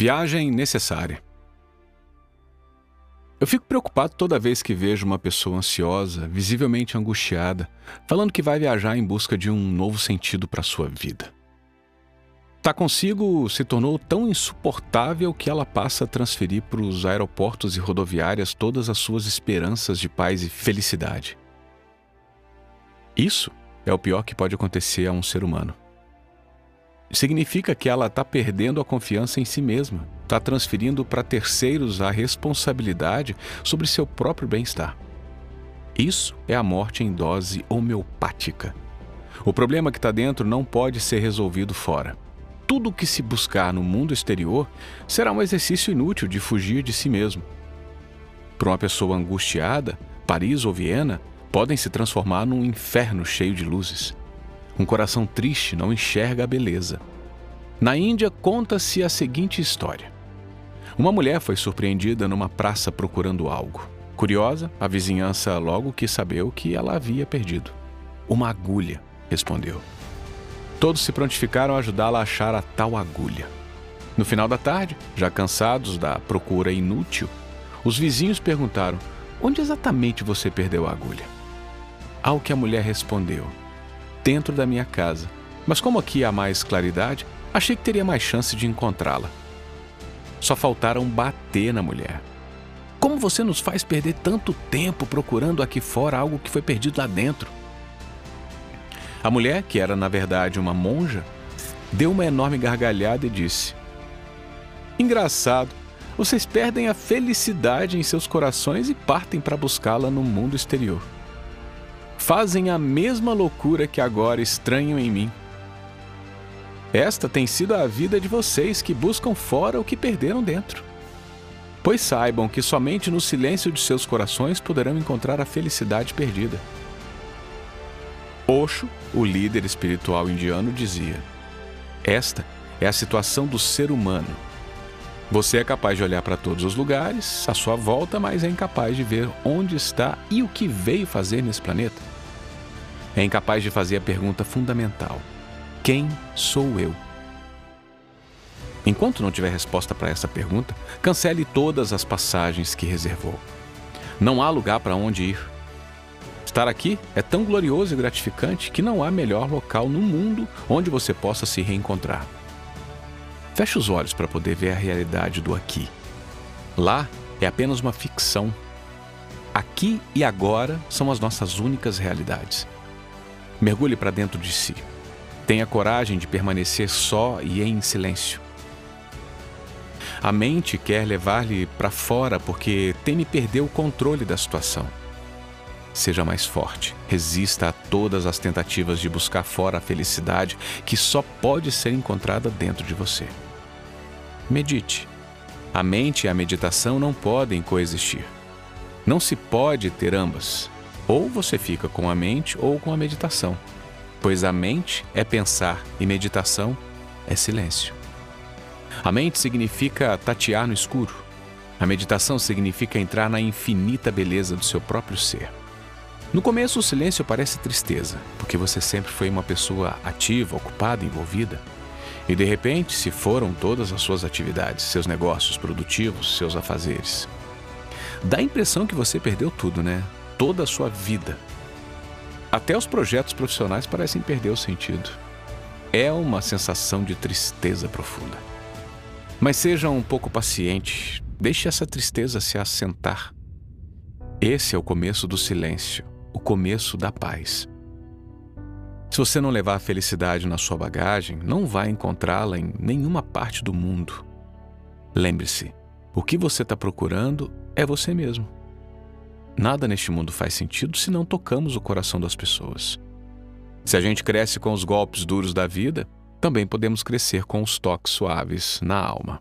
Viagem necessária. Eu fico preocupado toda vez que vejo uma pessoa ansiosa, visivelmente angustiada, falando que vai viajar em busca de um novo sentido para sua vida. Tá consigo se tornou tão insuportável que ela passa a transferir para os aeroportos e rodoviárias todas as suas esperanças de paz e felicidade. Isso é o pior que pode acontecer a um ser humano. Significa que ela está perdendo a confiança em si mesma, está transferindo para terceiros a responsabilidade sobre seu próprio bem-estar. Isso é a morte em dose homeopática. O problema que está dentro não pode ser resolvido fora tudo o que se buscar no mundo exterior será um exercício inútil de fugir de si mesmo. Para uma pessoa angustiada, Paris ou Viena podem se transformar num inferno cheio de luzes. Um coração triste não enxerga a beleza. Na Índia, conta-se a seguinte história. Uma mulher foi surpreendida numa praça procurando algo. Curiosa, a vizinhança logo quis saber o que ela havia perdido. Uma agulha, respondeu. Todos se prontificaram a ajudá-la a achar a tal agulha. No final da tarde, já cansados da procura inútil, os vizinhos perguntaram: Onde exatamente você perdeu a agulha? Ao que a mulher respondeu: Dentro da minha casa. Mas como aqui há mais claridade, achei que teria mais chance de encontrá-la. Só faltaram bater na mulher. Como você nos faz perder tanto tempo procurando aqui fora algo que foi perdido lá dentro? A mulher, que era na verdade uma monja, deu uma enorme gargalhada e disse: Engraçado, vocês perdem a felicidade em seus corações e partem para buscá-la no mundo exterior. Fazem a mesma loucura que agora estranham em mim. Esta tem sido a vida de vocês que buscam fora o que perderam dentro. Pois saibam que somente no silêncio de seus corações poderão encontrar a felicidade perdida. Osho, o líder espiritual indiano, dizia: Esta é a situação do ser humano. Você é capaz de olhar para todos os lugares à sua volta, mas é incapaz de ver onde está e o que veio fazer nesse planeta. É incapaz de fazer a pergunta fundamental: Quem sou eu? Enquanto não tiver resposta para essa pergunta, cancele todas as passagens que reservou. Não há lugar para onde ir. Estar aqui é tão glorioso e gratificante que não há melhor local no mundo onde você possa se reencontrar. Feche os olhos para poder ver a realidade do aqui. Lá é apenas uma ficção. Aqui e agora são as nossas únicas realidades. Mergulhe para dentro de si. Tenha coragem de permanecer só e em silêncio. A mente quer levar-lhe para fora porque teme perder o controle da situação. Seja mais forte, resista a todas as tentativas de buscar fora a felicidade que só pode ser encontrada dentro de você. Medite. A mente e a meditação não podem coexistir. Não se pode ter ambas. Ou você fica com a mente ou com a meditação, pois a mente é pensar e meditação é silêncio. A mente significa tatear no escuro. A meditação significa entrar na infinita beleza do seu próprio ser. No começo, o silêncio parece tristeza, porque você sempre foi uma pessoa ativa, ocupada, envolvida. E de repente se foram todas as suas atividades, seus negócios produtivos, seus afazeres. Dá a impressão que você perdeu tudo, né? Toda a sua vida. Até os projetos profissionais parecem perder o sentido. É uma sensação de tristeza profunda. Mas seja um pouco paciente, deixe essa tristeza se assentar. Esse é o começo do silêncio o começo da paz. Se você não levar a felicidade na sua bagagem, não vai encontrá-la em nenhuma parte do mundo. Lembre-se, o que você está procurando é você mesmo. Nada neste mundo faz sentido se não tocamos o coração das pessoas. Se a gente cresce com os golpes duros da vida, também podemos crescer com os toques suaves na alma.